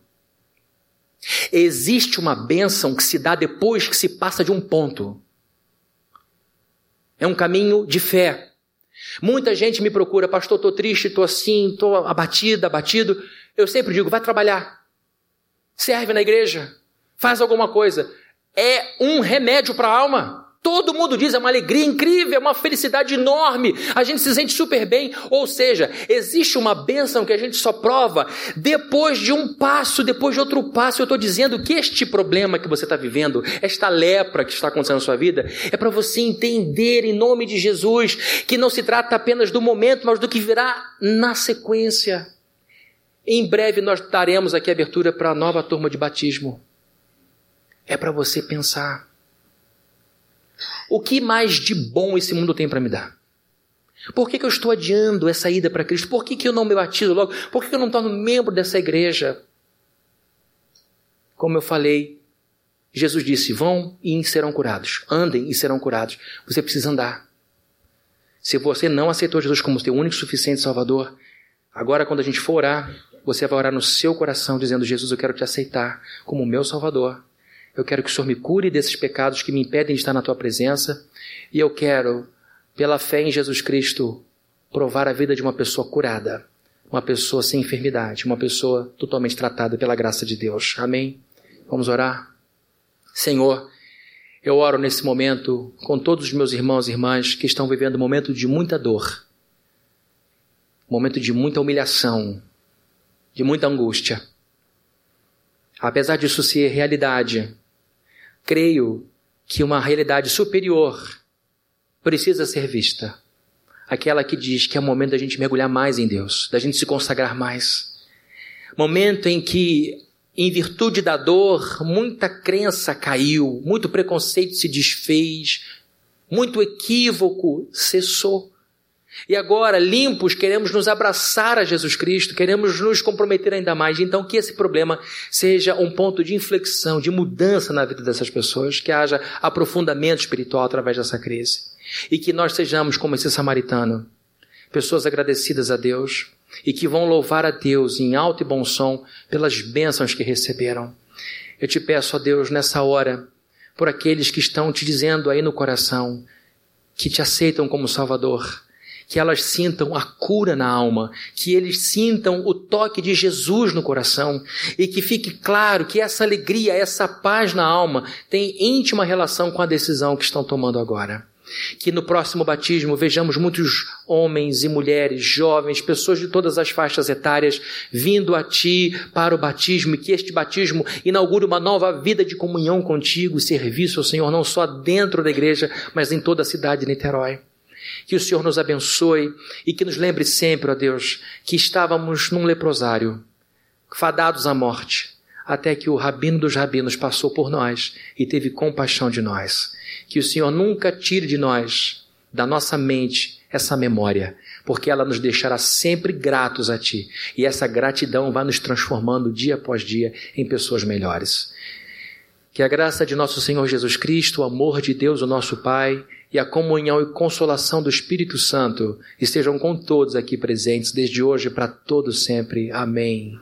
Existe uma bênção que se dá depois que se passa de um ponto. É um caminho de fé. Muita gente me procura, pastor, estou triste, estou assim, estou abatido, abatido. Eu sempre digo, vai trabalhar. Serve na igreja. Faz alguma coisa. É um remédio para a alma. Todo mundo diz, é uma alegria incrível, é uma felicidade enorme, a gente se sente super bem. Ou seja, existe uma bênção que a gente só prova depois de um passo, depois de outro passo. Eu estou dizendo que este problema que você está vivendo, esta lepra que está acontecendo na sua vida, é para você entender em nome de Jesus que não se trata apenas do momento, mas do que virá na sequência. Em breve nós daremos aqui abertura para a nova turma de batismo. É para você pensar. O que mais de bom esse mundo tem para me dar? Por que, que, eu estou adiando essa ida para Cristo? Por que, que eu não me batizo logo? Por que, que eu não torno membro dessa igreja? Como eu falei, Jesus disse: vão e serão curados. Andem e serão curados. Você precisa andar. Se você não aceitou Jesus como seu único e suficiente Salvador, agora quando a gente for orar, você vai orar no seu coração dizendo: Jesus, eu quero te aceitar como meu Salvador. Eu quero que o Senhor me cure desses pecados que me impedem de estar na tua presença. E eu quero, pela fé em Jesus Cristo, provar a vida de uma pessoa curada, uma pessoa sem enfermidade, uma pessoa totalmente tratada pela graça de Deus. Amém? Vamos orar? Senhor, eu oro nesse momento com todos os meus irmãos e irmãs que estão vivendo um momento de muita dor, um momento de muita humilhação, de muita angústia. Apesar disso ser realidade, creio que uma realidade superior precisa ser vista. Aquela que diz que é o momento da gente mergulhar mais em Deus, da gente se consagrar mais. Momento em que, em virtude da dor, muita crença caiu, muito preconceito se desfez, muito equívoco cessou. E agora, limpos, queremos nos abraçar a Jesus Cristo, queremos nos comprometer ainda mais. Então, que esse problema seja um ponto de inflexão, de mudança na vida dessas pessoas, que haja aprofundamento espiritual através dessa crise. E que nós sejamos como esse samaritano, pessoas agradecidas a Deus e que vão louvar a Deus em alto e bom som pelas bênçãos que receberam. Eu te peço, a Deus, nessa hora, por aqueles que estão te dizendo aí no coração, que te aceitam como Salvador, que elas sintam a cura na alma, que eles sintam o toque de Jesus no coração e que fique claro que essa alegria, essa paz na alma tem íntima relação com a decisão que estão tomando agora. Que no próximo batismo vejamos muitos homens e mulheres, jovens, pessoas de todas as faixas etárias vindo a Ti para o batismo e que este batismo inaugure uma nova vida de comunhão contigo e serviço ao Senhor, não só dentro da igreja, mas em toda a cidade de Niterói. Que o Senhor nos abençoe e que nos lembre sempre, ó Deus, que estávamos num leprosário, fadados à morte, até que o rabino dos rabinos passou por nós e teve compaixão de nós. Que o Senhor nunca tire de nós, da nossa mente, essa memória, porque ela nos deixará sempre gratos a Ti. E essa gratidão vai nos transformando dia após dia em pessoas melhores. Que a graça de nosso Senhor Jesus Cristo, o amor de Deus, o nosso Pai, e a comunhão e consolação do Espírito Santo estejam com todos aqui presentes, desde hoje para todos sempre. Amém.